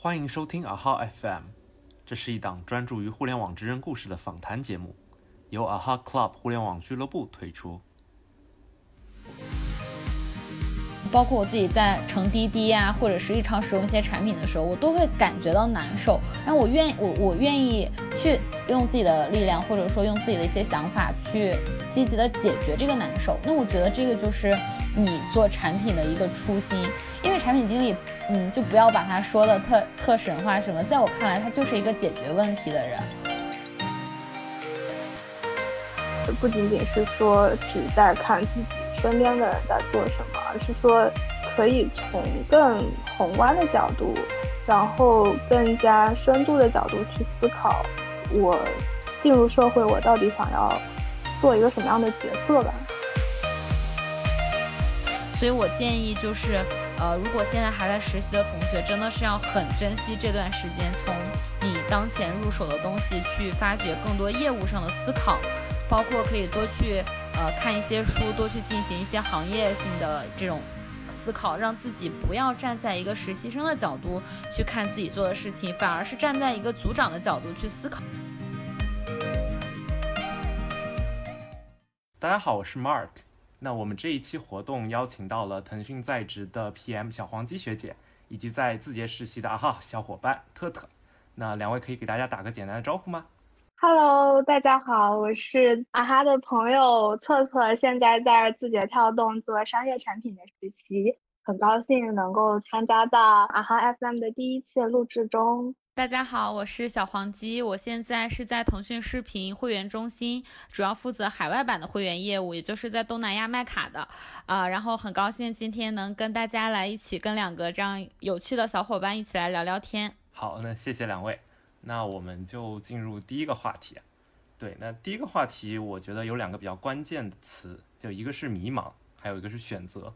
欢迎收听啊哈 FM，这是一档专注于互联网职人故事的访谈节目，由啊哈 Club 互联网俱乐部推出。包括我自己在乘滴滴啊，或者是日常使用一些产品的时候，我都会感觉到难受。然后我愿，我我愿意去用自己的力量，或者说用自己的一些想法去积极的解决这个难受。那我觉得这个就是你做产品的一个初心。因为产品经理，嗯，就不要把他说的特特神话什么，在我看来，他就是一个解决问题的人。不仅仅是说只在看自己。身边的人在做什么，而是说可以从更宏观的角度，然后更加深度的角度去思考，我进入社会，我到底想要做一个什么样的角色吧。所以我建议就是，呃，如果现在还在实习的同学，真的是要很珍惜这段时间，从你当前入手的东西去发掘更多业务上的思考。包括可以多去呃看一些书，多去进行一些行业性的这种思考，让自己不要站在一个实习生的角度去看自己做的事情，反而是站在一个组长的角度去思考。大家好，我是 Mark。那我们这一期活动邀请到了腾讯在职的 PM 小黄鸡学姐，以及在字节实习的啊哈小伙伴特特。那两位可以给大家打个简单的招呼吗？Hello，大家好，我是啊哈的朋友策策，现在在字节跳动做商业产品的实习，很高兴能够参加到啊哈 FM 的第一期录制中。大家好，我是小黄鸡，我现在是在腾讯视频会员中心，主要负责海外版的会员业务，也就是在东南亚卖卡的啊。然后很高兴今天能跟大家来一起跟两个这样有趣的小伙伴一起来聊聊天。好，那谢谢两位。那我们就进入第一个话题，对，那第一个话题我觉得有两个比较关键的词，就一个是迷茫，还有一个是选择。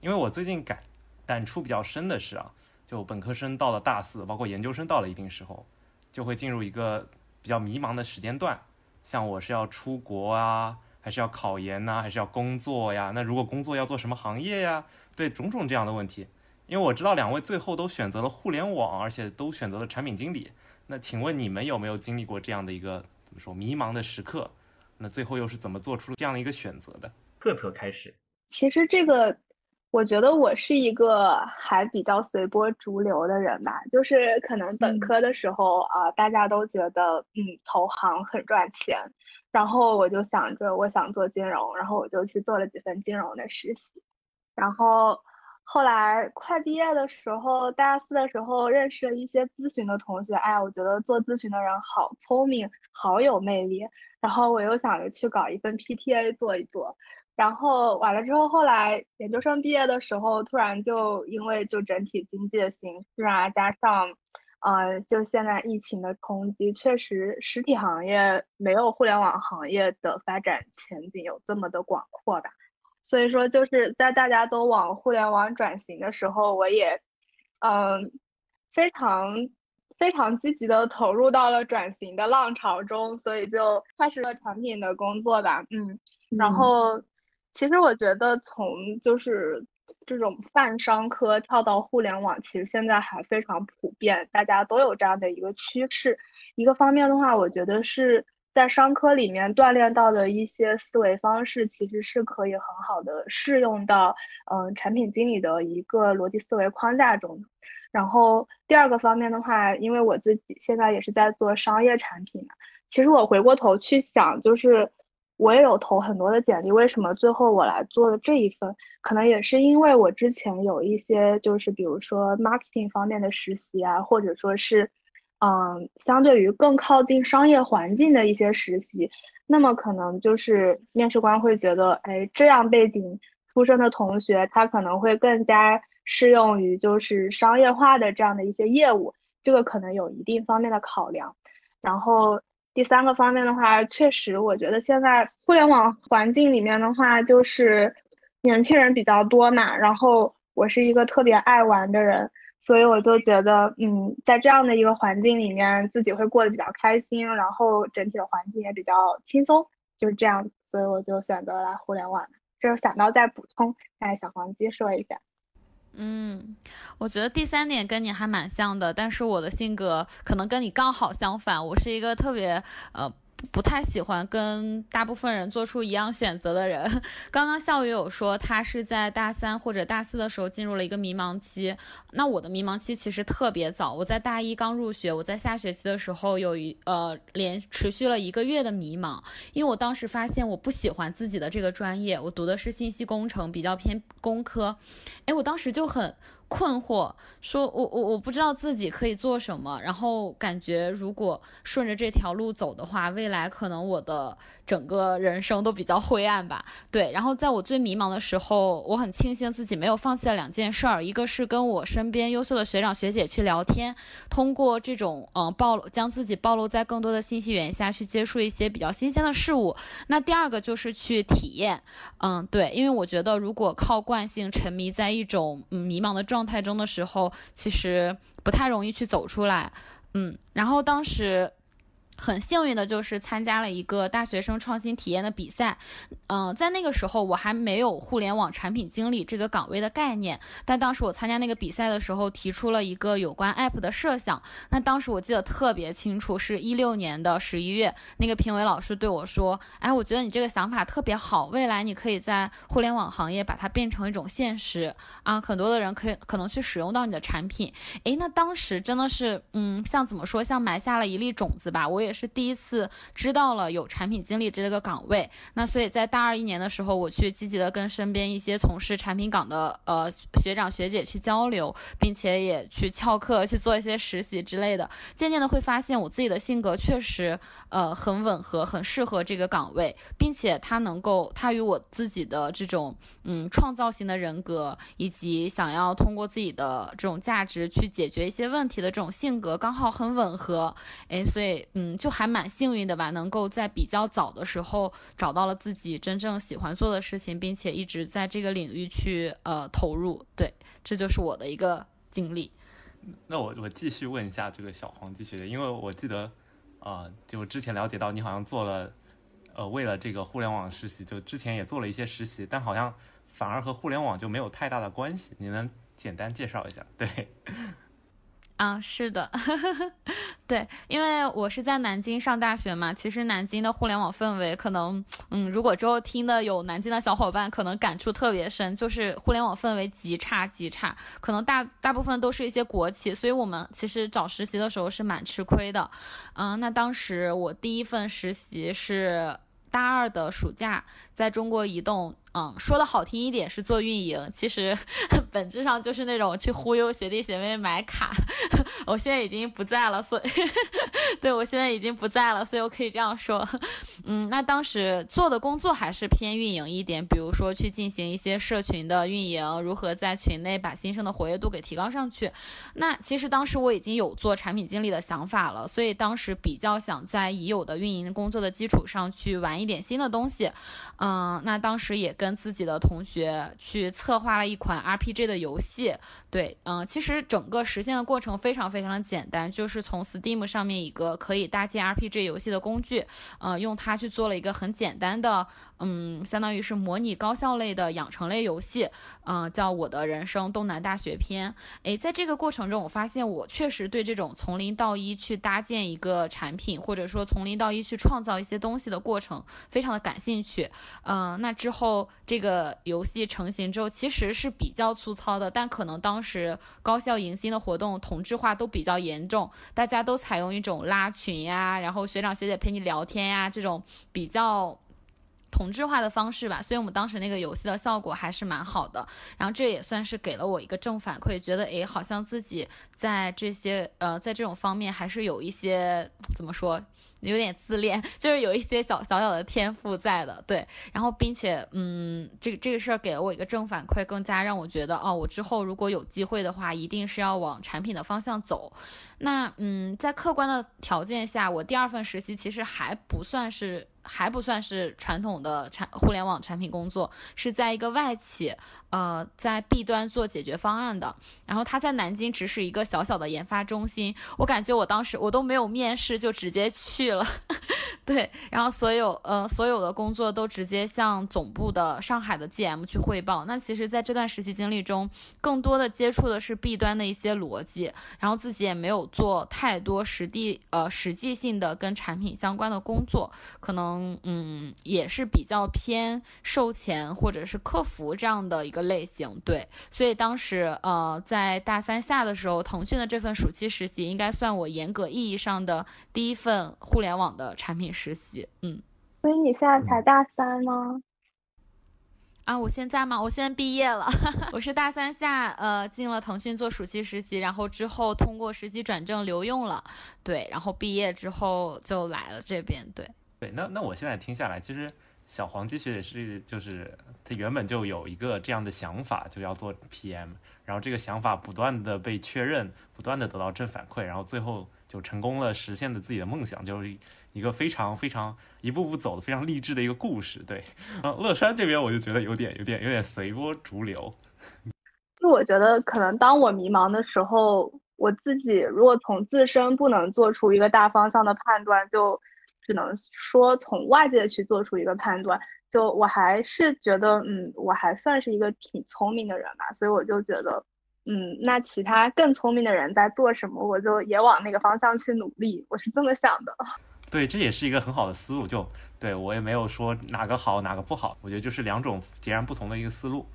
因为我最近感感触比较深的是啊，就本科生到了大四，包括研究生到了一定时候，就会进入一个比较迷茫的时间段。像我是要出国啊，还是要考研呐，还是要工作呀？那如果工作要做什么行业呀？对，种种这样的问题。因为我知道两位最后都选择了互联网，而且都选择了产品经理。那请问你们有没有经历过这样的一个怎么说迷茫的时刻？那最后又是怎么做出这样的一个选择的？特特开始。其实这个，我觉得我是一个还比较随波逐流的人吧。就是可能本科的时候啊，大家都觉得嗯投行很赚钱，然后我就想着我想做金融，然后我就去做了几份金融的实习，然后。后来快毕业的时候，大四的时候认识了一些咨询的同学，哎，我觉得做咨询的人好聪明，好有魅力。然后我又想着去搞一份 PTA 做一做。然后完了之后，后来研究生毕业的时候，突然就因为就整体经济的形势啊，加上，呃，就现在疫情的冲击，确实实体行业没有互联网行业的发展前景有这么的广阔吧。所以说，就是在大家都往互联网转型的时候，我也，嗯，非常非常积极的投入到了转型的浪潮中，所以就开始了产品的工作吧。嗯，然后其实我觉得从就是这种泛商科跳到互联网，其实现在还非常普遍，大家都有这样的一个趋势。一个方面的话，我觉得是。在商科里面锻炼到的一些思维方式，其实是可以很好的适用到嗯产品经理的一个逻辑思维框架中。然后第二个方面的话，因为我自己现在也是在做商业产品嘛，其实我回过头去想，就是我也有投很多的简历，为什么最后我来做的这一份，可能也是因为我之前有一些就是比如说 marketing 方面的实习啊，或者说是。嗯，相对于更靠近商业环境的一些实习，那么可能就是面试官会觉得，哎，这样背景出身的同学，他可能会更加适用于就是商业化的这样的一些业务，这个可能有一定方面的考量。然后第三个方面的话，确实，我觉得现在互联网环境里面的话，就是年轻人比较多嘛，然后我是一个特别爱玩的人。所以我就觉得，嗯，在这样的一个环境里面，自己会过得比较开心，然后整体的环境也比较轻松，就是这样子。所以我就选择来互联网。就是想到再补充，哎，小黄鸡说一下。嗯，我觉得第三点跟你还蛮像的，但是我的性格可能跟你刚好相反，我是一个特别呃。不太喜欢跟大部分人做出一样选择的人。刚刚笑宇有说他是在大三或者大四的时候进入了一个迷茫期，那我的迷茫期其实特别早，我在大一刚入学，我在下学期的时候有一呃连持续了一个月的迷茫，因为我当时发现我不喜欢自己的这个专业，我读的是信息工程，比较偏工科，哎，我当时就很。困惑，说我我我不知道自己可以做什么，然后感觉如果顺着这条路走的话，未来可能我的整个人生都比较灰暗吧。对，然后在我最迷茫的时候，我很庆幸自己没有放弃了两件事儿，一个是跟我身边优秀的学长学姐去聊天，通过这种嗯暴露将自己暴露在更多的信息源下去接触一些比较新鲜的事物。那第二个就是去体验，嗯对，因为我觉得如果靠惯性沉迷在一种嗯迷茫的状。状态中的时候，其实不太容易去走出来，嗯，然后当时。很幸运的就是参加了一个大学生创新体验的比赛，嗯，在那个时候我还没有互联网产品经理这个岗位的概念，但当时我参加那个比赛的时候提出了一个有关 app 的设想，那当时我记得特别清楚，是一六年的十一月，那个评委老师对我说，哎，我觉得你这个想法特别好，未来你可以在互联网行业把它变成一种现实。啊，很多的人可以可能去使用到你的产品，诶，那当时真的是，嗯，像怎么说，像埋下了一粒种子吧，我也。是第一次知道了有产品经理这个岗位，那所以在大二一年的时候，我去积极的跟身边一些从事产品岗的呃学长学姐去交流，并且也去翘课去做一些实习之类的。渐渐的会发现我自己的性格确实呃很吻合，很适合这个岗位，并且它能够它与我自己的这种嗯创造型的人格，以及想要通过自己的这种价值去解决一些问题的这种性格刚好很吻合。哎，所以嗯。就还蛮幸运的吧，能够在比较早的时候找到了自己真正喜欢做的事情，并且一直在这个领域去呃投入。对，这就是我的一个经历。那我我继续问一下这个小黄继续的，因为我记得啊，就之前了解到你好像做了呃为了这个互联网实习，就之前也做了一些实习，但好像反而和互联网就没有太大的关系。你能简单介绍一下？对。啊，是的，对，因为我是在南京上大学嘛，其实南京的互联网氛围可能，嗯，如果之后听的有南京的小伙伴，可能感触特别深，就是互联网氛围极差极差，可能大大部分都是一些国企，所以我们其实找实习的时候是蛮吃亏的，嗯，那当时我第一份实习是大二的暑假，在中国移动。嗯，说的好听一点是做运营，其实 本质上就是那种去忽悠学弟学妹买卡。我现在已经不在了，所以 对我现在已经不在了，所以我可以这样说。嗯，那当时做的工作还是偏运营一点，比如说去进行一些社群的运营，如何在群内把新生的活跃度给提高上去。那其实当时我已经有做产品经理的想法了，所以当时比较想在已有的运营工作的基础上去玩一点新的东西。嗯，那当时也跟。跟自己的同学去策划了一款 RPG 的游戏，对，嗯，其实整个实现的过程非常非常的简单，就是从 Steam 上面一个可以搭建 RPG 游戏的工具，嗯，用它去做了一个很简单的。嗯，相当于是模拟高校类的养成类游戏，嗯，叫《我的人生东南大学篇》。诶，在这个过程中，我发现我确实对这种从零到一去搭建一个产品，或者说从零到一去创造一些东西的过程，非常的感兴趣。嗯，那之后这个游戏成型之后，其实是比较粗糙的，但可能当时高校迎新的活动同质化都比较严重，大家都采用一种拉群呀，然后学长学姐陪你聊天呀这种比较。同质化的方式吧，所以我们当时那个游戏的效果还是蛮好的。然后这也算是给了我一个正反馈，觉得诶，好像自己在这些呃，在这种方面还是有一些怎么说，有点自恋，就是有一些小小小的天赋在的。对，然后并且嗯，这个这个事儿给了我一个正反馈，更加让我觉得哦，我之后如果有机会的话，一定是要往产品的方向走。那嗯，在客观的条件下，我第二份实习其实还不算是。还不算是传统的产互联网产品工作，是在一个外企，呃，在 B 端做解决方案的。然后他在南京只是一个小小的研发中心，我感觉我当时我都没有面试就直接去了。对，然后所有呃所有的工作都直接向总部的上海的 GM 去汇报。那其实在这段实习经历中，更多的接触的是 B 端的一些逻辑，然后自己也没有做太多实地呃实际性的跟产品相关的工作，可能嗯也是比较偏售前或者是客服这样的一个类型。对，所以当时呃在大三下的时候，腾讯的这份暑期实习应该算我严格意义上的第一份互联网的产品实习。嗯，所以你现在才大三吗？啊，我现在吗？我现在毕业了，我是大三下呃进了腾讯做暑期实习，然后之后通过实习转正留用了，对，然后毕业之后就来了这边，对。对，那那我现在听下来，其实小黄继续也是，就是他原本就有一个这样的想法，就要做 PM，然后这个想法不断的被确认，不断的得到正反馈，然后最后就成功了，实现了自己的梦想，就是一个非常非常一步步走的非常励志的一个故事。对，呃，乐山这边我就觉得有点有点有点随波逐流。就我觉得可能当我迷茫的时候，我自己如果从自身不能做出一个大方向的判断，就。只能说从外界去做出一个判断，就我还是觉得，嗯，我还算是一个挺聪明的人吧，所以我就觉得，嗯，那其他更聪明的人在做什么，我就也往那个方向去努力，我是这么想的。对，这也是一个很好的思路，就对我也没有说哪个好哪个不好，我觉得就是两种截然不同的一个思路。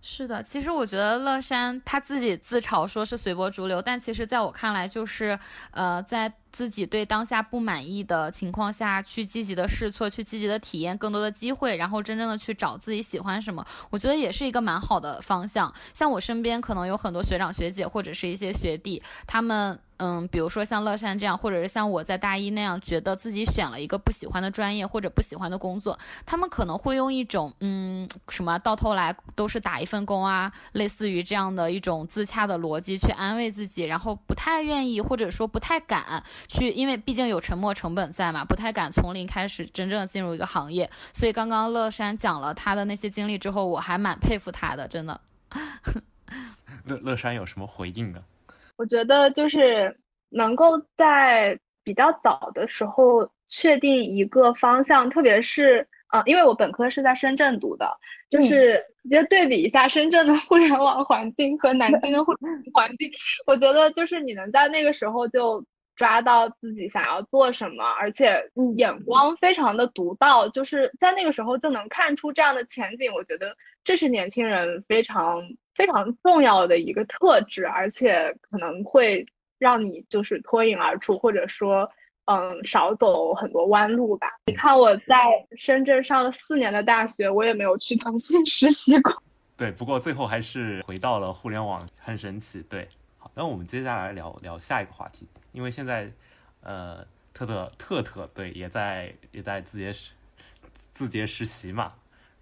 是的，其实我觉得乐山他自己自嘲说是随波逐流，但其实在我看来就是，呃，在。自己对当下不满意的情况下去积极的试错，去积极的体验更多的机会，然后真正的去找自己喜欢什么，我觉得也是一个蛮好的方向。像我身边可能有很多学长学姐或者是一些学弟，他们。嗯，比如说像乐山这样，或者是像我在大一那样，觉得自己选了一个不喜欢的专业或者不喜欢的工作，他们可能会用一种嗯什么到头来都是打一份工啊，类似于这样的一种自洽的逻辑去安慰自己，然后不太愿意或者说不太敢去，因为毕竟有沉没成本在嘛，不太敢从零开始真正进入一个行业。所以刚刚乐山讲了他的那些经历之后，我还蛮佩服他的，真的。乐乐山有什么回应呢？我觉得就是能够在比较早的时候确定一个方向，特别是呃，因为我本科是在深圳读的，就是就对比一下深圳的互联网环境和南京的互联网 环境，我觉得就是你能在那个时候就抓到自己想要做什么，而且眼光非常的独到，就是在那个时候就能看出这样的前景。我觉得这是年轻人非常。非常重要的一个特质，而且可能会让你就是脱颖而出，或者说，嗯，少走很多弯路吧。你看我在深圳上了四年的大学，我也没有去腾讯实习过。对，不过最后还是回到了互联网，很神奇。对，好，那我们接下来聊聊下一个话题，因为现在，呃，特特特特对也在也在字节实字节实习嘛。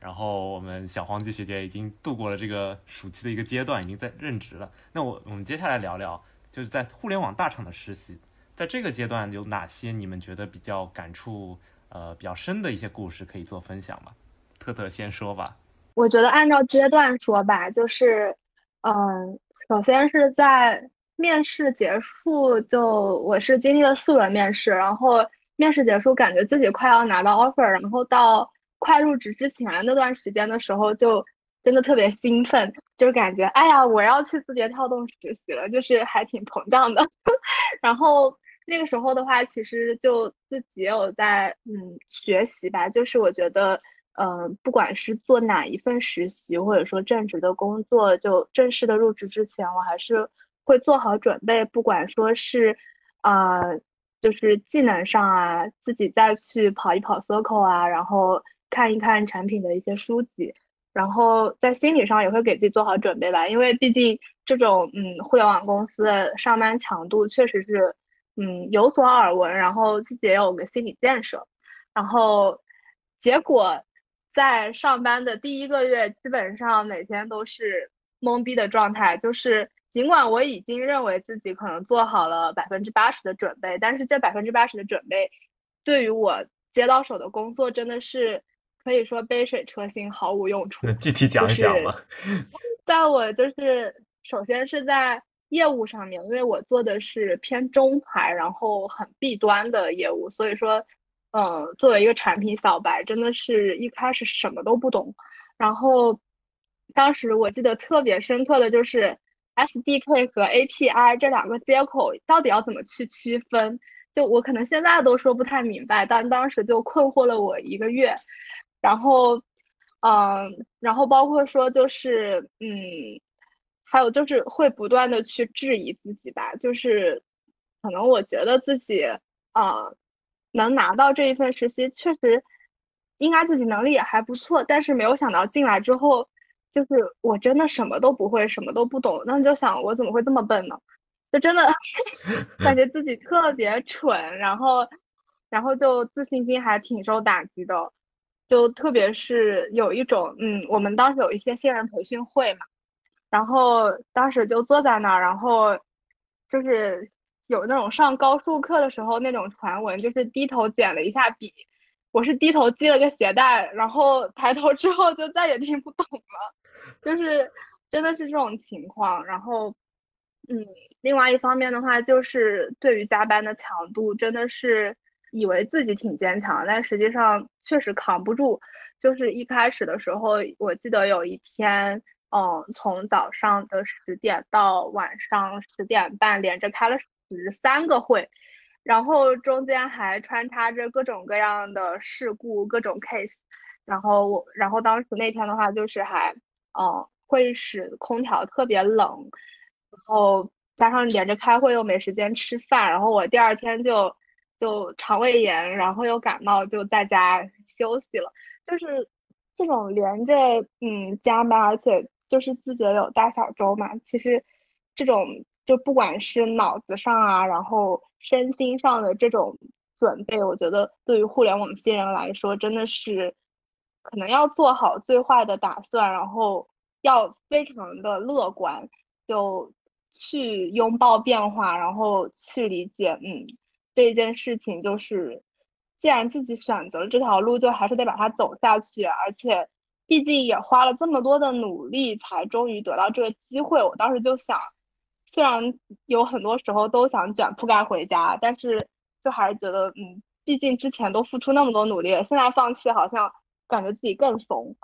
然后我们小黄鸡学姐已经度过了这个暑期的一个阶段，已经在任职了。那我我们接下来聊聊，就是在互联网大厂的实习，在这个阶段有哪些你们觉得比较感触呃比较深的一些故事可以做分享吗？特特先说吧。我觉得按照阶段说吧，就是嗯，首先是在面试结束，就我是经历了四轮面试，然后面试结束，感觉自己快要拿到 offer，然后到。快入职之前那段时间的时候，就真的特别兴奋，就是感觉哎呀，我要去字节跳动实习了，就是还挺膨胀的。然后那个时候的话，其实就自己也有在嗯学习吧，就是我觉得，嗯，不管是做哪一份实习，或者说正职的工作，就正式的入职之前，我还是会做好准备，不管说是啊，就是技能上啊，自己再去跑一跑 circle 啊，然后。看一看产品的一些书籍，然后在心理上也会给自己做好准备吧，因为毕竟这种嗯互联网公司的上班强度确实是嗯有所耳闻，然后自己也有个心理建设。然后结果在上班的第一个月，基本上每天都是懵逼的状态，就是尽管我已经认为自己可能做好了百分之八十的准备，但是这百分之八十的准备对于我接到手的工作真的是。可以说杯水车薪，毫无用处。具体讲一讲吧。在我就是首先是在业务上面，因为我做的是偏中台，然后很弊端的业务，所以说，嗯，作为一个产品小白，真的是一开始什么都不懂。然后当时我记得特别深刻的就是 SDK 和 API 这两个接口到底要怎么去区分？就我可能现在都说不太明白，但当时就困惑了我一个月。然后，嗯，然后包括说就是，嗯，还有就是会不断的去质疑自己吧，就是可能我觉得自己啊。能拿到这一份实习，确实应该自己能力也还不错，但是没有想到进来之后，就是我真的什么都不会，什么都不懂。那你就想，我怎么会这么笨呢？就真的 感觉自己特别蠢，然后，然后就自信心还挺受打击的。就特别是有一种，嗯，我们当时有一些新人培训会嘛，然后当时就坐在那儿，然后就是。有那种上高数课的时候那种传闻，就是低头捡了一下笔，我是低头系了个鞋带，然后抬头之后就再也听不懂了，就是真的是这种情况。然后，嗯，另外一方面的话，就是对于加班的强度，真的是以为自己挺坚强，但实际上确实扛不住。就是一开始的时候，我记得有一天，嗯，从早上的十点到晚上十点半，连着开了。十三个会，然后中间还穿插着各种各样的事故、各种 case，然后我，然后当时那天的话，就是还，嗯，会议室空调特别冷，然后加上连着开会又没时间吃饭，然后我第二天就就肠胃炎，然后又感冒，就在家休息了。就是这种连着嗯加班，而且就是自己有大小周嘛，其实这种。就不管是脑子上啊，然后身心上的这种准备，我觉得对于互联网新人来说，真的是可能要做好最坏的打算，然后要非常的乐观，就去拥抱变化，然后去理解，嗯，这件事情就是，既然自己选择了这条路，就还是得把它走下去，而且毕竟也花了这么多的努力，才终于得到这个机会。我当时就想。虽然有很多时候都想卷铺盖回家，但是就还是觉得，嗯，毕竟之前都付出那么多努力了，现在放弃好像感觉自己更怂。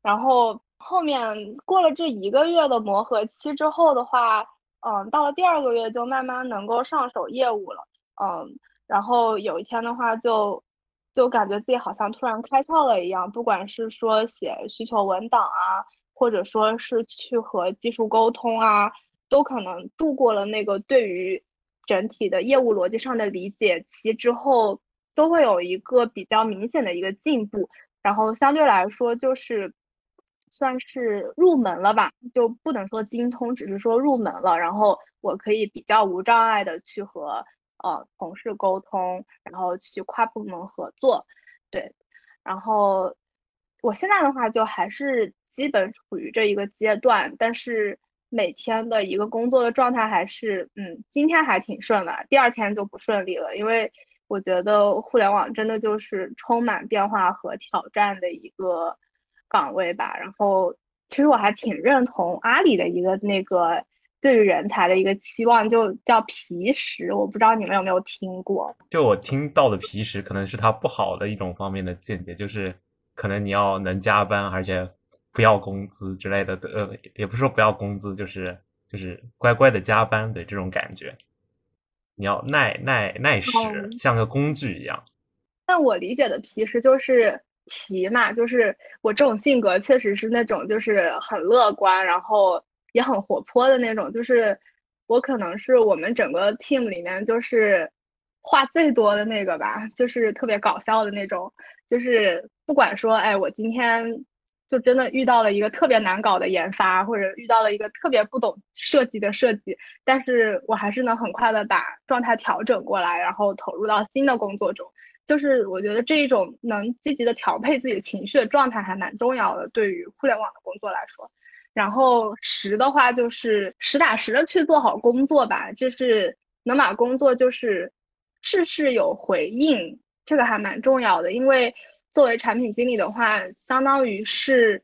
然后后面过了这一个月的磨合期之后的话，嗯，到了第二个月就慢慢能够上手业务了，嗯，然后有一天的话就就感觉自己好像突然开窍了一样，不管是说写需求文档啊，或者说是去和技术沟通啊。都可能度过了那个对于整体的业务逻辑上的理解期之后，都会有一个比较明显的一个进步，然后相对来说就是算是入门了吧，就不能说精通，只是说入门了。然后我可以比较无障碍的去和呃同事沟通，然后去跨部门合作，对。然后我现在的话就还是基本处于这一个阶段，但是。每天的一个工作的状态还是，嗯，今天还挺顺的，第二天就不顺利了。因为我觉得互联网真的就是充满变化和挑战的一个岗位吧。然后，其实我还挺认同阿里的一个那个对于人才的一个期望，就叫皮实。我不知道你们有没有听过？就我听到的皮实，可能是它不好的一种方面的见解，就是可能你要能加班，而且。不要工资之类的，呃，也不是说不要工资，就是就是乖乖的加班的这种感觉。你要耐耐耐使，像个工具一样。但我理解的皮实就是皮嘛，就是我这种性格确实是那种就是很乐观，然后也很活泼的那种。就是我可能是我们整个 team 里面就是话最多的那个吧，就是特别搞笑的那种。就是不管说，哎，我今天。就真的遇到了一个特别难搞的研发，或者遇到了一个特别不懂设计的设计，但是我还是能很快的把状态调整过来，然后投入到新的工作中。就是我觉得这一种能积极的调配自己的情绪的状态还蛮重要的，对于互联网的工作来说。然后实的话就是实打实的去做好工作吧，就是能把工作就是事事有回应，这个还蛮重要的，因为。作为产品经理的话，相当于是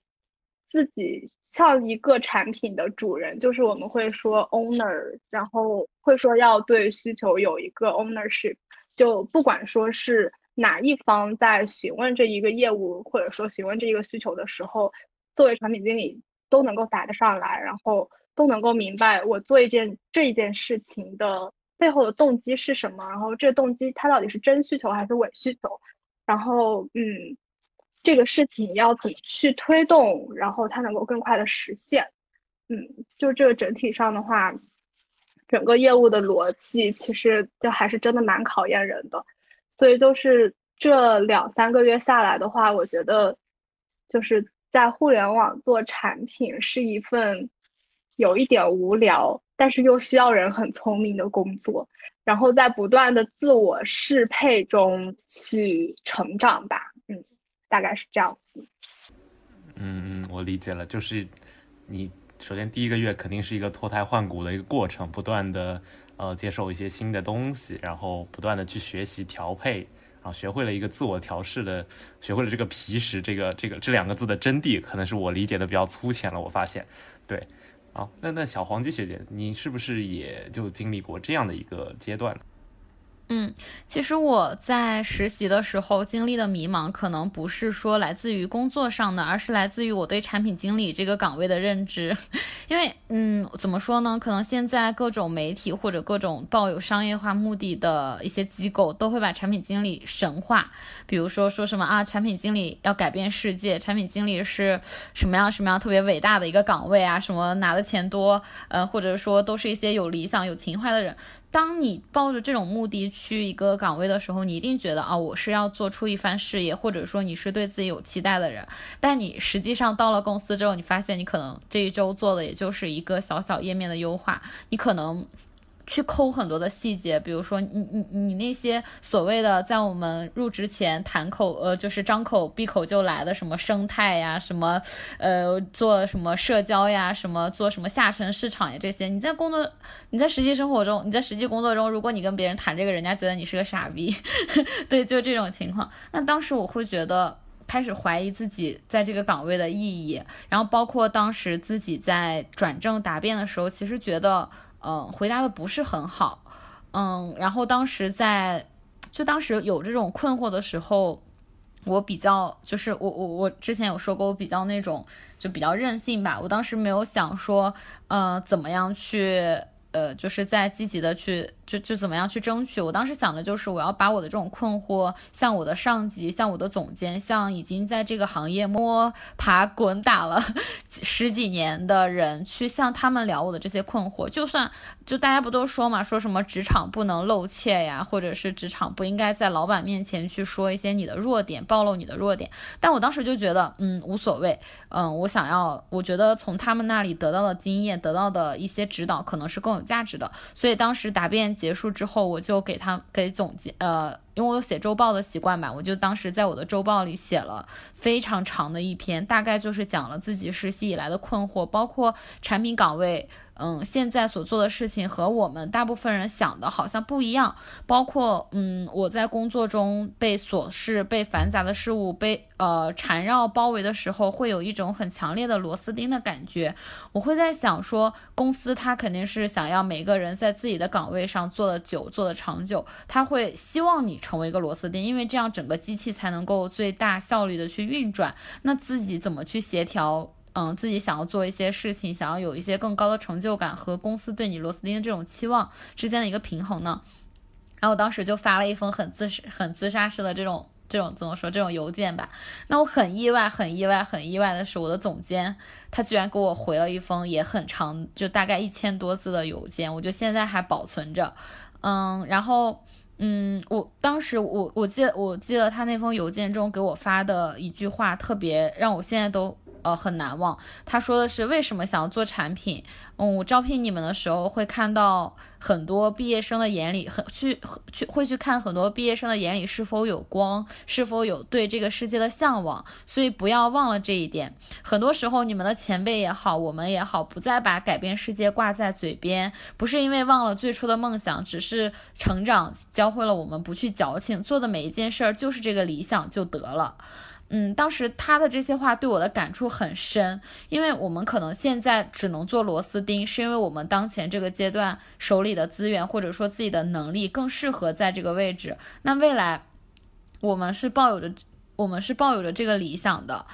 自己像一个产品的主人，就是我们会说 owner，然后会说要对需求有一个 ownership，就不管说是哪一方在询问这一个业务或者说询问这一个需求的时候，作为产品经理都能够答得上来，然后都能够明白我做一件这一件事情的背后的动机是什么，然后这动机它到底是真需求还是伪需求，然后嗯，这个事情要怎么去推动，然后它能够更快的实现，嗯，就这个整体上的话。整个业务的逻辑其实就还是真的蛮考验人的，所以就是这两三个月下来的话，我觉得就是在互联网做产品是一份有一点无聊，但是又需要人很聪明的工作，然后在不断的自我适配中去成长吧，嗯，大概是这样子。嗯嗯，我理解了，就是你。首先，第一个月肯定是一个脱胎换骨的一个过程，不断的呃接受一些新的东西，然后不断的去学习调配，然后学会了一个自我调试的，学会了这个皮实这个这个这两个字的真谛，可能是我理解的比较粗浅了。我发现，对，好，那那小黄鸡学姐，你是不是也就经历过这样的一个阶段？嗯，其实我在实习的时候经历的迷茫，可能不是说来自于工作上的，而是来自于我对产品经理这个岗位的认知。因为，嗯，怎么说呢？可能现在各种媒体或者各种抱有商业化目的的一些机构，都会把产品经理神化。比如说，说什么啊，产品经理要改变世界，产品经理是什么样什么样特别伟大的一个岗位啊？什么拿的钱多，呃，或者说都是一些有理想、有情怀的人。当你抱着这种目的去一个岗位的时候，你一定觉得啊，我是要做出一番事业，或者说你是对自己有期待的人。但你实际上到了公司之后，你发现你可能这一周做的也就是一个小小页面的优化，你可能。去抠很多的细节，比如说你你你那些所谓的在我们入职前谈口呃就是张口闭口就来的什么生态呀，什么呃做什么社交呀，什么做什么下沉市场呀这些，你在工作你在实际生活中你在实际工作中，如果你跟别人谈这个，人家觉得你是个傻逼，对，就这种情况。那当时我会觉得开始怀疑自己在这个岗位的意义，然后包括当时自己在转正答辩的时候，其实觉得。嗯，回答的不是很好，嗯，然后当时在，就当时有这种困惑的时候，我比较就是我我我之前有说过，我比较那种就比较任性吧，我当时没有想说，呃，怎么样去。呃，就是在积极的去，就就怎么样去争取。我当时想的就是，我要把我的这种困惑，向我的上级，向我的总监，向已经在这个行业摸爬滚打了十几年的人，去向他们聊我的这些困惑。就算就大家不都说嘛，说什么职场不能露怯呀，或者是职场不应该在老板面前去说一些你的弱点，暴露你的弱点。但我当时就觉得，嗯，无所谓。嗯，我想要，我觉得从他们那里得到的经验，得到的一些指导，可能是更有价值的。所以当时答辩结束之后，我就给他给总结，呃，因为我有写周报的习惯嘛，我就当时在我的周报里写了非常长的一篇，大概就是讲了自己实习以来的困惑，包括产品岗位。嗯，现在所做的事情和我们大部分人想的好像不一样，包括嗯，我在工作中被琐事、被繁杂的事物被呃缠绕包围的时候，会有一种很强烈的螺丝钉的感觉。我会在想说，公司它肯定是想要每个人在自己的岗位上做的久、做的长久，他会希望你成为一个螺丝钉，因为这样整个机器才能够最大效率的去运转。那自己怎么去协调？嗯，自己想要做一些事情，想要有一些更高的成就感和公司对你螺丝钉这种期望之间的一个平衡呢？然后我当时就发了一封很自很自杀式的这种这种怎么说这种邮件吧。那我很意外，很意外，很意外的是，我的总监他居然给我回了一封也很长，就大概一千多字的邮件，我就现在还保存着。嗯，然后嗯，我当时我我记得我记得他那封邮件中给我发的一句话，特别让我现在都。呃，很难忘。他说的是为什么想要做产品？嗯，我招聘你们的时候会看到很多毕业生的眼里，很去去会去看很多毕业生的眼里是否有光，是否有对这个世界的向往。所以不要忘了这一点。很多时候，你们的前辈也好，我们也好，不再把改变世界挂在嘴边，不是因为忘了最初的梦想，只是成长教会了我们不去矫情，做的每一件事儿就是这个理想就得了。嗯，当时他的这些话对我的感触很深，因为我们可能现在只能做螺丝钉，是因为我们当前这个阶段手里的资源或者说自己的能力更适合在这个位置。那未来，我们是抱有着我们是抱有着这个理想的。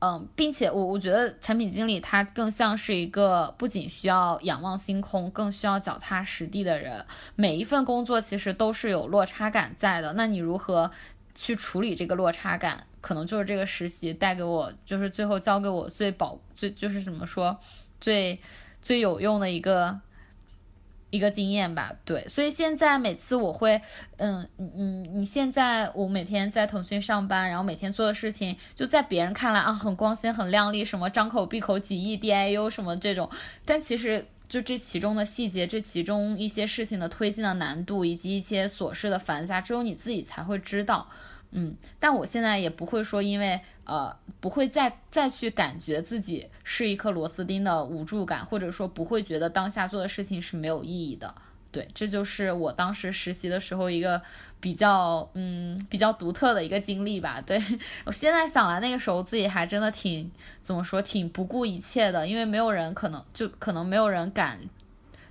嗯，并且我我觉得产品经理他更像是一个不仅需要仰望星空，更需要脚踏实地的人。每一份工作其实都是有落差感在的，那你如何去处理这个落差感？可能就是这个实习带给我，就是最后教给我最宝最就是怎么说最最有用的一个。一个经验吧，对，所以现在每次我会，嗯嗯嗯，你现在我每天在腾讯上班，然后每天做的事情，就在别人看来啊很光鲜很亮丽，什么张口闭口几亿 DIU 什么这种，但其实就这其中的细节，这其中一些事情的推进的难度，以及一些琐事的繁杂，只有你自己才会知道。嗯，但我现在也不会说，因为呃，不会再再去感觉自己是一颗螺丝钉的无助感，或者说不会觉得当下做的事情是没有意义的。对，这就是我当时实习的时候一个比较嗯比较独特的一个经历吧。对我现在想来，那个时候自己还真的挺怎么说，挺不顾一切的，因为没有人可能就可能没有人敢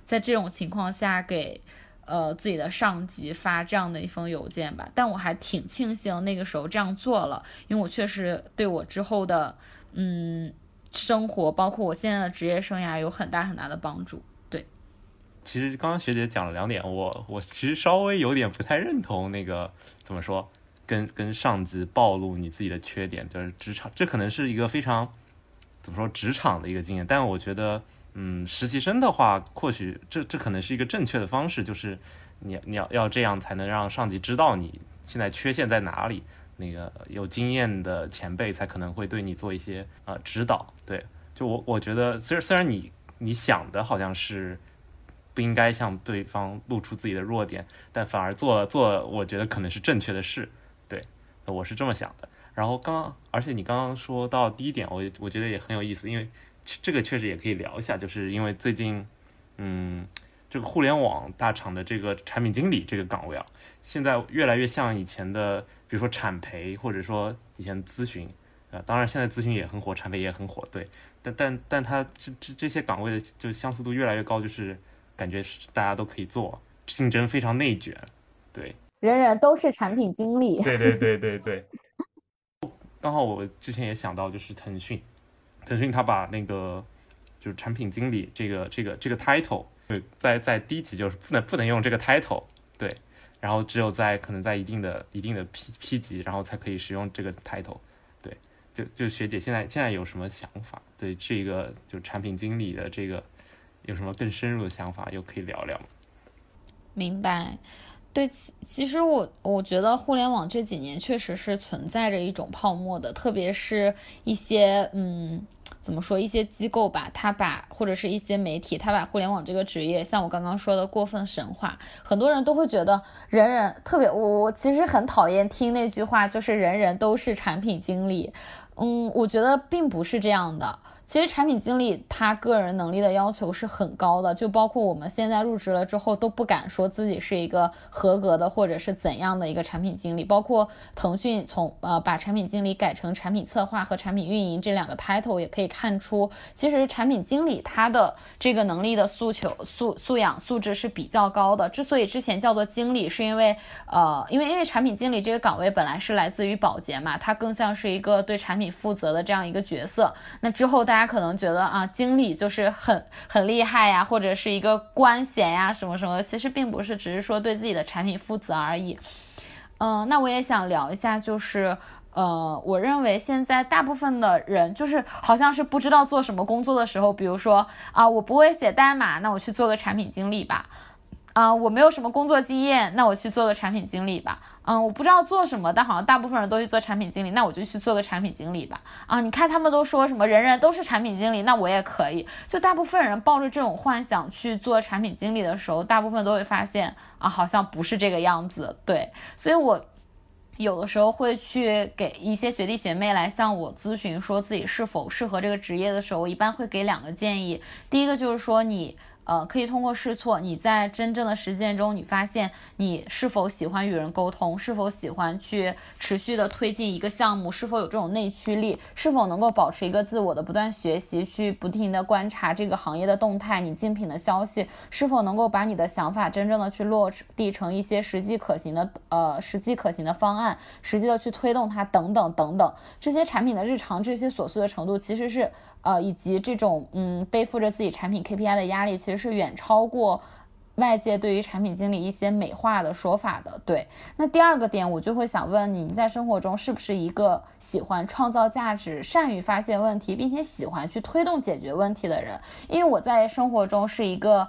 在这种情况下给。呃，自己的上级发这样的一封邮件吧，但我还挺庆幸那个时候这样做了，因为我确实对我之后的嗯生活，包括我现在的职业生涯有很大很大的帮助。对，其实刚刚学姐讲了两点，我我其实稍微有点不太认同那个怎么说，跟跟上级暴露你自己的缺点，就是职场，这可能是一个非常怎么说职场的一个经验，但我觉得。嗯，实习生的话，或许这这可能是一个正确的方式，就是你你要要这样才能让上级知道你现在缺陷在哪里。那个有经验的前辈才可能会对你做一些呃指导。对，就我我觉得，虽然虽然你你想的好像是不应该向对方露出自己的弱点，但反而做做，我觉得可能是正确的事。对，我是这么想的。然后刚，而且你刚刚说到第一点，我我觉得也很有意思，因为。这个确实也可以聊一下，就是因为最近，嗯，这个互联网大厂的这个产品经理这个岗位啊，现在越来越像以前的，比如说产培或者说以前咨询，啊，当然现在咨询也很火，产培也很火，对，但但但它这这这些岗位的就相似度越来越高，就是感觉是大家都可以做，竞争非常内卷，对，人人都是产品经理，对对对对对，刚好我之前也想到就是腾讯。腾讯它把那个就是产品经理这个这个这个 title，对，在在低级就是不能不能用这个 title，对，然后只有在可能在一定的一定的 P P 级，然后才可以使用这个 title，对，就就学姐现在现在有什么想法？对这个就产品经理的这个有什么更深入的想法？又可以聊聊吗？明白。对，其实我我觉得互联网这几年确实是存在着一种泡沫的，特别是一些嗯，怎么说一些机构吧，他把或者是一些媒体，他把互联网这个职业，像我刚刚说的过分神话，很多人都会觉得人人特别，我我其实很讨厌听那句话，就是人人都是产品经理，嗯，我觉得并不是这样的。其实产品经理他个人能力的要求是很高的，就包括我们现在入职了之后都不敢说自己是一个合格的或者是怎样的一个产品经理。包括腾讯从呃把产品经理改成产品策划和产品运营这两个 title 也可以看出，其实产品经理他的这个能力的诉求素素养素质是比较高的。之所以之前叫做经理，是因为呃因为因为产品经理这个岗位本来是来自于保洁嘛，它更像是一个对产品负责的这样一个角色。那之后大。大家可能觉得啊，经理就是很很厉害呀，或者是一个官衔呀，什么什么，其实并不是，只是说对自己的产品负责而已。嗯，那我也想聊一下，就是呃，我认为现在大部分的人就是好像是不知道做什么工作的时候，比如说啊，我不会写代码，那我去做个产品经理吧。啊，我没有什么工作经验，那我去做个产品经理吧。嗯，我不知道做什么，但好像大部分人都去做产品经理，那我就去做个产品经理吧。啊，你看他们都说什么人人都是产品经理，那我也可以。就大部分人抱着这种幻想去做产品经理的时候，大部分都会发现啊，好像不是这个样子。对，所以我有的时候会去给一些学弟学妹来向我咨询，说自己是否适合这个职业的时候，我一般会给两个建议。第一个就是说你。呃，可以通过试错，你在真正的实践中，你发现你是否喜欢与人沟通，是否喜欢去持续的推进一个项目，是否有这种内驱力，是否能够保持一个自我的不断学习，去不停的观察这个行业的动态，你竞品的消息，是否能够把你的想法真正的去落地成一些实际可行的呃实际可行的方案，实际的去推动它，等等等等，这些产品的日常这些琐碎的程度，其实是。呃，以及这种嗯，背负着自己产品 KPI 的压力，其实是远超过外界对于产品经理一些美化的说法的。对，那第二个点，我就会想问你，在生活中是不是一个喜欢创造价值、善于发现问题，并且喜欢去推动解决问题的人？因为我在生活中是一个。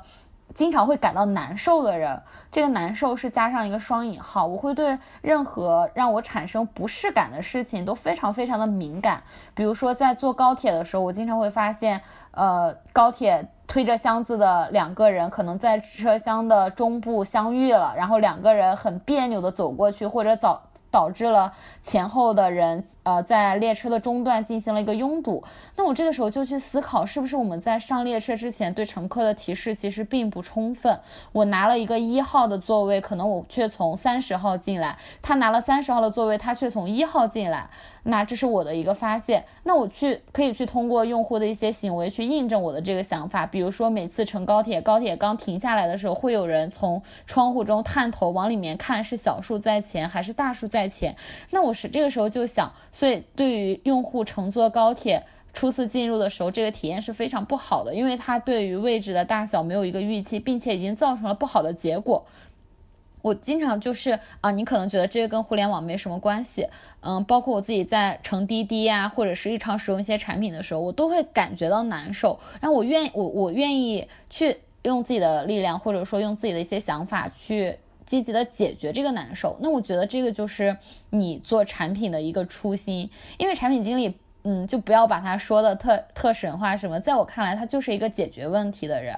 经常会感到难受的人，这个难受是加上一个双引号。我会对任何让我产生不适感的事情都非常非常的敏感。比如说在坐高铁的时候，我经常会发现，呃，高铁推着箱子的两个人可能在车厢的中部相遇了，然后两个人很别扭的走过去，或者早。导致了前后的人，呃，在列车的中段进行了一个拥堵。那我这个时候就去思考，是不是我们在上列车之前对乘客的提示其实并不充分？我拿了一个一号的座位，可能我却从三十号进来；他拿了三十号的座位，他却从一号进来。那这是我的一个发现，那我去可以去通过用户的一些行为去印证我的这个想法。比如说，每次乘高铁，高铁刚停下来的时候，会有人从窗户中探头往里面看，是小数在前还是大数在前？那我是这个时候就想，所以对于用户乘坐高铁初次进入的时候，这个体验是非常不好的，因为他对于位置的大小没有一个预期，并且已经造成了不好的结果。我经常就是啊，你可能觉得这个跟互联网没什么关系，嗯，包括我自己在乘滴滴呀，或者是日常使用一些产品的时候，我都会感觉到难受。然后我愿我我愿意去用自己的力量，或者说用自己的一些想法去积极的解决这个难受。那我觉得这个就是你做产品的一个初心，因为产品经理，嗯，就不要把他说的特特神话什么，在我看来，他就是一个解决问题的人。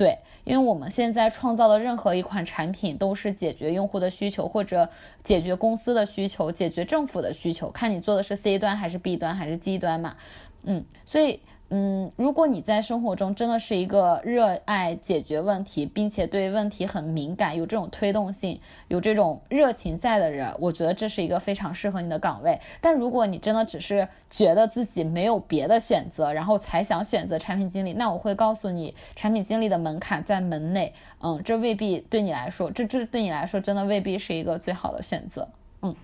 对，因为我们现在创造的任何一款产品都是解决用户的需求，或者解决公司的需求，解决政府的需求，看你做的是 C 端还是 B 端还是 G 端嘛，嗯，所以。嗯，如果你在生活中真的是一个热爱解决问题，并且对问题很敏感，有这种推动性，有这种热情在的人，我觉得这是一个非常适合你的岗位。但如果你真的只是觉得自己没有别的选择，然后才想选择产品经理，那我会告诉你，产品经理的门槛在门内，嗯，这未必对你来说，这这对你来说真的未必是一个最好的选择。嗯，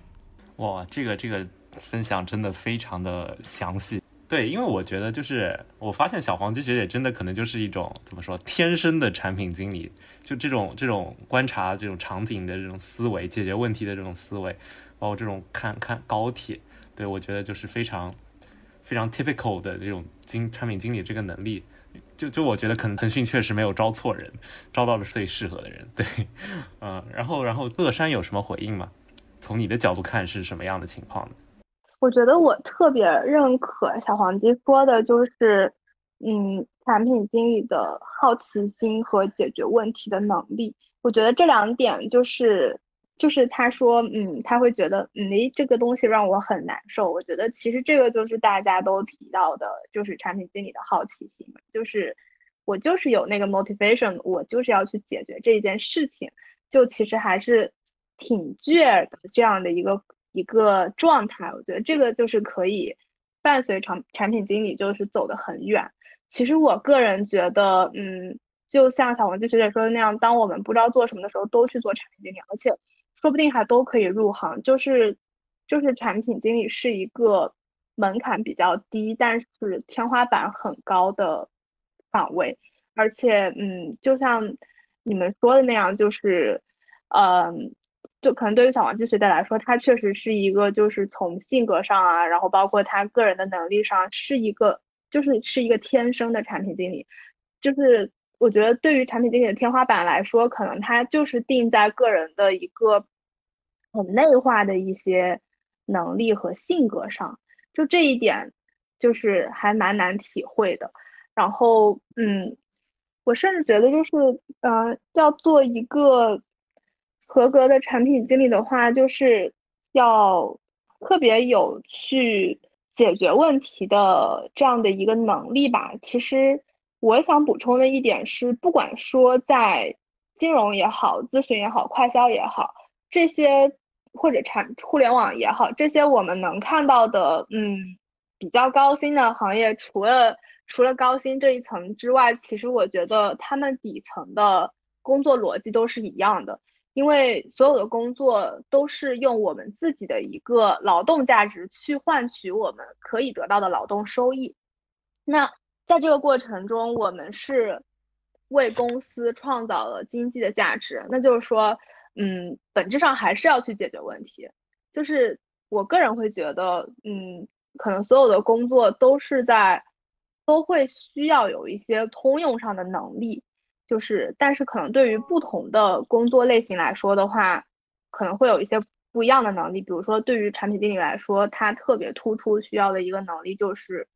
哇，这个这个分享真的非常的详细。对，因为我觉得就是我发现小黄鸡学姐真的可能就是一种怎么说天生的产品经理，就这种这种观察这种场景的这种思维，解决问题的这种思维，包括这种看看高铁，对我觉得就是非常非常 typical 的这种经产品经理这个能力，就就我觉得可能腾讯确实没有招错人，招到了最适合的人。对，嗯，然后然后乐山有什么回应吗？从你的角度看是什么样的情况呢？我觉得我特别认可小黄鸡说的，就是，嗯，产品经理的好奇心和解决问题的能力。我觉得这两点就是，就是他说，嗯，他会觉得，嗯，诶，这个东西让我很难受。我觉得其实这个就是大家都提到的，就是产品经理的好奇心，就是我就是有那个 motivation，我就是要去解决这件事情，就其实还是挺倔的这样的一个。一个状态，我觉得这个就是可以伴随产产品经理就是走得很远。其实我个人觉得，嗯，就像小文就学姐说的那样，当我们不知道做什么的时候，都去做产品经理，而且说不定还都可以入行。就是就是产品经理是一个门槛比较低，但是天花板很高的岗位，而且嗯，就像你们说的那样，就是嗯。就可能对于小王鸡学姐来说，他确实是一个，就是从性格上啊，然后包括他个人的能力上，是一个，就是是一个天生的产品经理。就是我觉得对于产品经理的天花板来说，可能他就是定在个人的一个很内化的一些能力和性格上。就这一点，就是还蛮难体会的。然后，嗯，我甚至觉得就是，呃，要做一个。合格的产品经理的话，就是要特别有去解决问题的这样的一个能力吧。其实我想补充的一点是，不管说在金融也好、咨询也好、快销也好，这些或者产互联网也好，这些我们能看到的，嗯，比较高薪的行业，除了除了高薪这一层之外，其实我觉得他们底层的工作逻辑都是一样的，因为所有的工作都是用我们自己的一个劳动价值去换取我们可以得到的劳动收益，那。在这个过程中，我们是为公司创造了经济的价值。那就是说，嗯，本质上还是要去解决问题。就是我个人会觉得，嗯，可能所有的工作都是在都会需要有一些通用上的能力。就是，但是可能对于不同的工作类型来说的话，可能会有一些不一样的能力。比如说，对于产品经理来说，他特别突出需要的一个能力就是。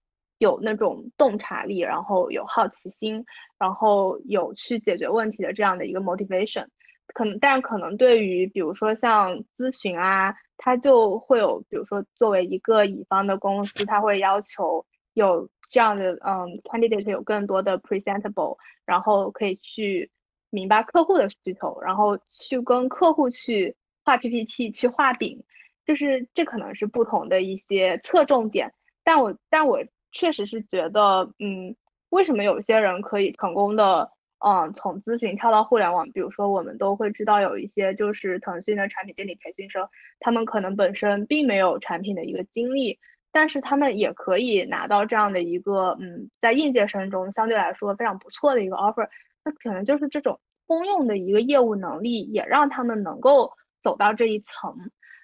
有那种洞察力，然后有好奇心，然后有去解决问题的这样的一个 motivation，可能，但是可能对于比如说像咨询啊，它就会有，比如说作为一个乙方的公司，他会要求有这样的，嗯，candidate 有更多的 presentable，然后可以去明白客户的需求，然后去跟客户去画 PPT，去画饼，就是这可能是不同的一些侧重点，但我，但我。确实是觉得，嗯，为什么有些人可以成功的，嗯，从咨询跳到互联网？比如说，我们都会知道有一些就是腾讯的产品经理培训生，他们可能本身并没有产品的一个经历，但是他们也可以拿到这样的一个，嗯，在应届生中相对来说非常不错的一个 offer。那可能就是这种通用的一个业务能力，也让他们能够走到这一层。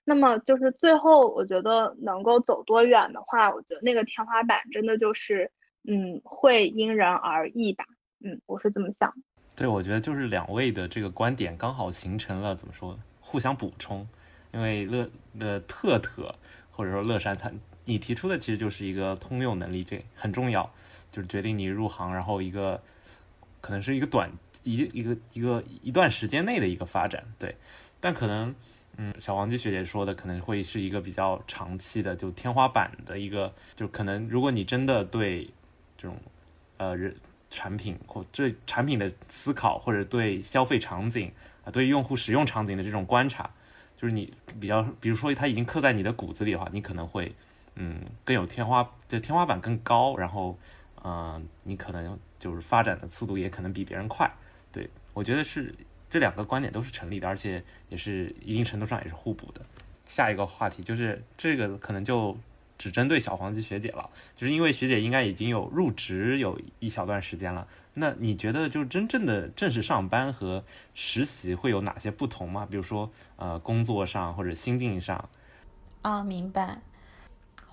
那么就是最后，我觉得能够走多远的话，我觉得那个天花板真的就是，嗯，会因人而异吧。嗯，我是这么想。对，我觉得就是两位的这个观点刚好形成了怎么说，互相补充。因为乐的特特或者说乐山，他你提出的其实就是一个通用能力，这很重要，就是决定你入行，然后一个可能是一个短一一个一个一段时间内的一个发展。对，但可能。嗯，小黄鸡学姐说的可能会是一个比较长期的，就天花板的一个，就可能如果你真的对这种呃人产品或这产品的思考，或者对消费场景啊，对用户使用场景的这种观察，就是你比较，比如说它已经刻在你的骨子里的话，你可能会嗯更有天花就天花板更高，然后嗯你可能就是发展的速度也可能比别人快。对我觉得是。这两个观点都是成立的，而且也是一定程度上也是互补的。下一个话题就是这个，可能就只针对小黄鸡学姐了，就是因为学姐应该已经有入职有一小段时间了。那你觉得，就是真正的正式上班和实习会有哪些不同吗？比如说，呃，工作上或者心境上？啊，明白，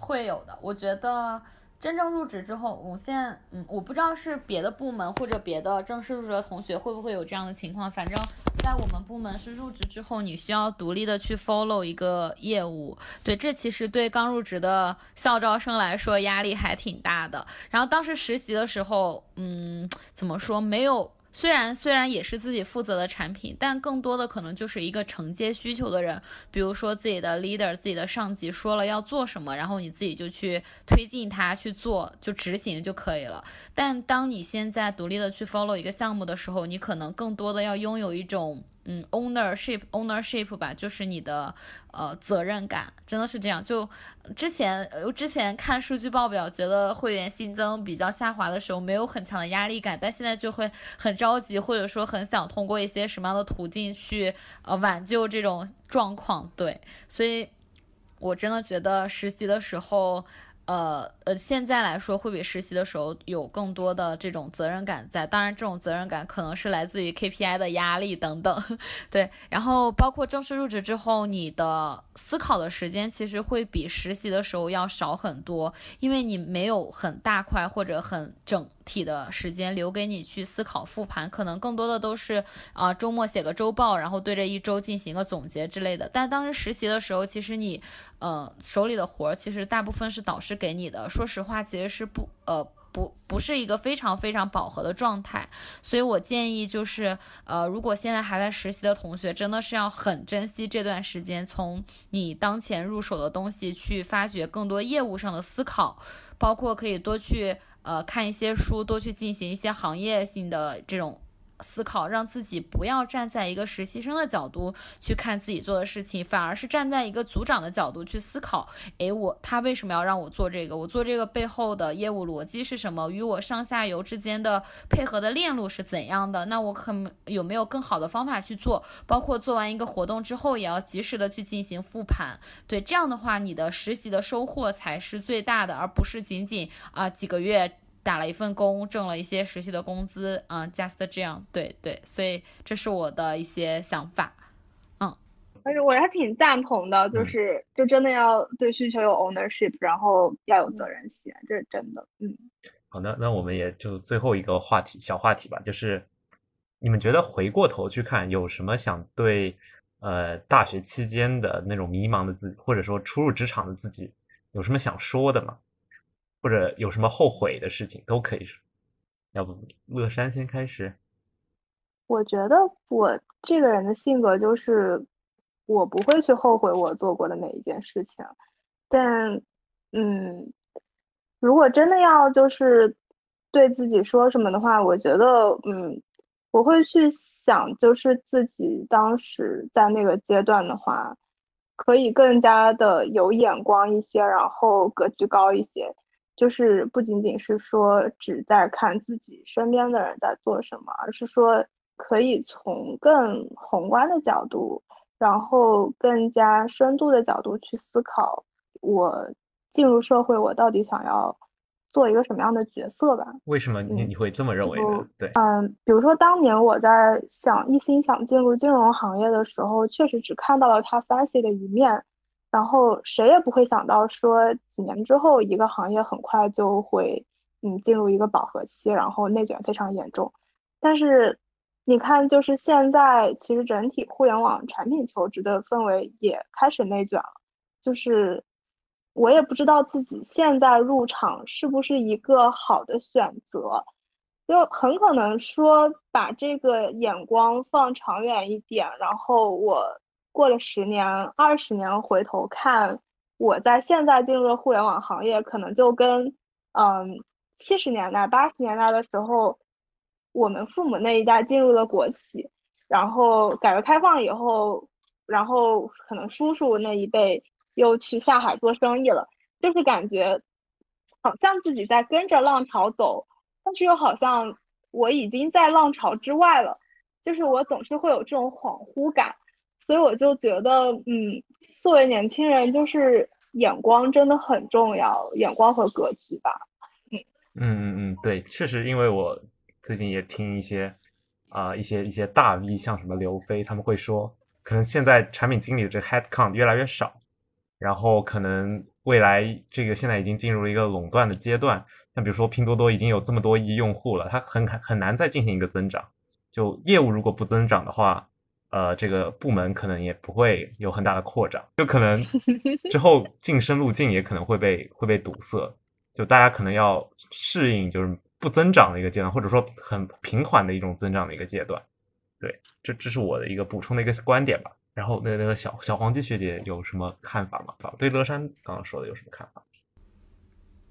会有的。我觉得。真正入职之后，我现在嗯，我不知道是别的部门或者别的正式入职的同学会不会有这样的情况。反正，在我们部门是入职之后，你需要独立的去 follow 一个业务。对，这其实对刚入职的校招生来说压力还挺大的。然后当时实习的时候，嗯，怎么说没有。虽然虽然也是自己负责的产品，但更多的可能就是一个承接需求的人，比如说自己的 leader、自己的上级说了要做什么，然后你自己就去推进它去做，就执行就可以了。但当你现在独立的去 follow 一个项目的时候，你可能更多的要拥有一种。嗯，ownership ownership 吧，就是你的呃责任感，真的是这样。就之前呃之前看数据报表，觉得会员新增比较下滑的时候，没有很强的压力感，但现在就会很着急，或者说很想通过一些什么样的途径去呃挽救这种状况。对，所以我真的觉得实习的时候。呃呃，现在来说会比实习的时候有更多的这种责任感在，当然这种责任感可能是来自于 KPI 的压力等等，对，然后包括正式入职之后，你的思考的时间其实会比实习的时候要少很多，因为你没有很大块或者很整。体的时间留给你去思考复盘，可能更多的都是啊周末写个周报，然后对这一周进行个总结之类的。但当时实习的时候，其实你呃手里的活儿其实大部分是导师给你的。说实话，其实是不呃不不是一个非常非常饱和的状态。所以我建议就是呃如果现在还在实习的同学，真的是要很珍惜这段时间，从你当前入手的东西去发掘更多业务上的思考，包括可以多去。呃看一些书，多去进行一些行业性的这种。思考，让自己不要站在一个实习生的角度去看自己做的事情，反而是站在一个组长的角度去思考。诶，我他为什么要让我做这个？我做这个背后的业务逻辑是什么？与我上下游之间的配合的链路是怎样的？那我可有没有更好的方法去做？包括做完一个活动之后，也要及时的去进行复盘。对，这样的话，你的实习的收获才是最大的，而不是仅仅啊几个月。打了一份工，挣了一些实习的工资，嗯，just 这样，对对，所以这是我的一些想法，嗯，但是我还挺赞同的，就是就真的要对需求有 ownership，然后要有责任心，这是真的，嗯。好的，那我们也就最后一个话题，小话题吧，就是你们觉得回过头去看，有什么想对呃大学期间的那种迷茫的自己，或者说初入职场的自己，有什么想说的吗？或者有什么后悔的事情都可以说，要不乐山先开始。我觉得我这个人的性格就是，我不会去后悔我做过的每一件事情。但，嗯，如果真的要就是对自己说什么的话，我觉得，嗯，我会去想，就是自己当时在那个阶段的话，可以更加的有眼光一些，然后格局高一些。就是不仅仅是说只在看自己身边的人在做什么，而是说可以从更宏观的角度，然后更加深度的角度去思考，我进入社会，我到底想要做一个什么样的角色吧？为什么你你会这么认为呢？对，嗯，比如说当年我在想一心想进入金融行业的时候，确实只看到了它 fancy 的一面。然后谁也不会想到说几年之后一个行业很快就会嗯进入一个饱和期，然后内卷非常严重。但是你看，就是现在其实整体互联网产品求职的氛围也开始内卷了。就是我也不知道自己现在入场是不是一个好的选择，就很可能说把这个眼光放长远一点，然后我。过了十年、二十年，回头看，我在现在进入了互联网行业，可能就跟嗯七十年代、八十年代的时候，我们父母那一代进入了国企，然后改革开放以后，然后可能叔叔那一辈又去下海做生意了，就是感觉好像自己在跟着浪潮走，但是又好像我已经在浪潮之外了，就是我总是会有这种恍惚感。所以我就觉得，嗯，作为年轻人，就是眼光真的很重要，眼光和格局吧。嗯嗯嗯嗯，对，确实，因为我最近也听一些啊一些一些大 V，像什么刘飞，他们会说，可能现在产品经理的这 head count 越来越少，然后可能未来这个现在已经进入了一个垄断的阶段，像比如说拼多多已经有这么多亿用户了，它很很难再进行一个增长，就业务如果不增长的话。呃，这个部门可能也不会有很大的扩张，就可能 之后晋升路径也可能会被会被堵塞，就大家可能要适应就是不增长的一个阶段，或者说很平缓的一种增长的一个阶段。对，这这是我的一个补充的一个观点吧。然后那那个小小黄鸡学姐有什么看法吗？对乐山刚刚说的有什么看法？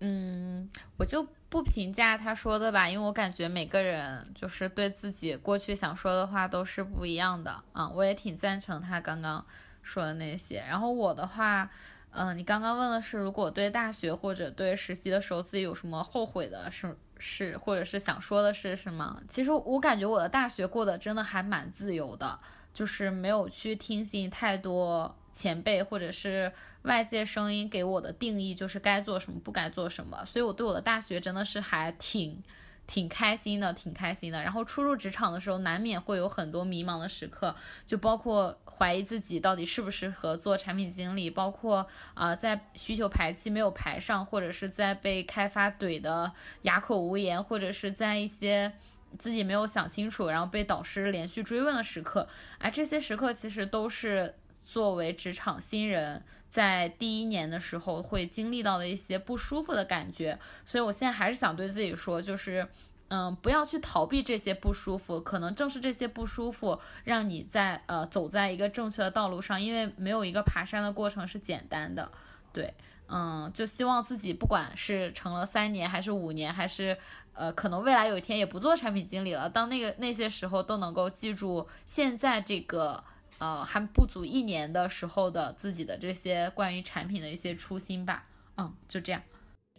嗯，我就不评价他说的吧，因为我感觉每个人就是对自己过去想说的话都是不一样的啊。我也挺赞成他刚刚说的那些。然后我的话，嗯，你刚刚问的是，如果对大学或者对实习的时候自己有什么后悔的是是，或者是想说的是什么？其实我感觉我的大学过得真的还蛮自由的，就是没有去听信太多前辈或者是。外界声音给我的定义就是该做什么，不该做什么，所以我对我的大学真的是还挺挺开心的，挺开心的。然后初入职场的时候，难免会有很多迷茫的时刻，就包括怀疑自己到底适不适合做产品经理，包括啊在需求排期没有排上，或者是在被开发怼的哑口无言，或者是在一些自己没有想清楚，然后被导师连续追问的时刻，哎，这些时刻其实都是作为职场新人。在第一年的时候会经历到的一些不舒服的感觉，所以我现在还是想对自己说，就是，嗯，不要去逃避这些不舒服，可能正是这些不舒服让你在呃走在一个正确的道路上，因为没有一个爬山的过程是简单的，对，嗯，就希望自己不管是成了三年还是五年，还是呃，可能未来有一天也不做产品经理了，当那个那些时候都能够记住现在这个呃还不足一年的时候的自己的这些关于产品的一些初心吧。嗯，就这样。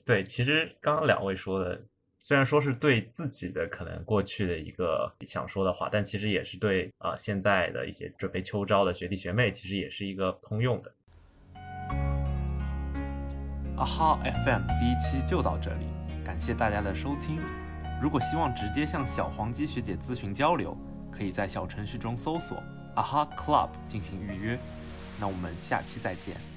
对，其实刚刚两位说的，虽然说是对自己的可能过去的一个想说的话，但其实也是对啊、现在的一些准备秋招的学弟学妹，其实也是一个通用的。啊哈 FM 第一期就到这里，感谢大家的收听。如果希望直接向小黄鸡学姐咨询交流，可以在小程序中搜索 Aha Club 进行预约。那我们下期再见。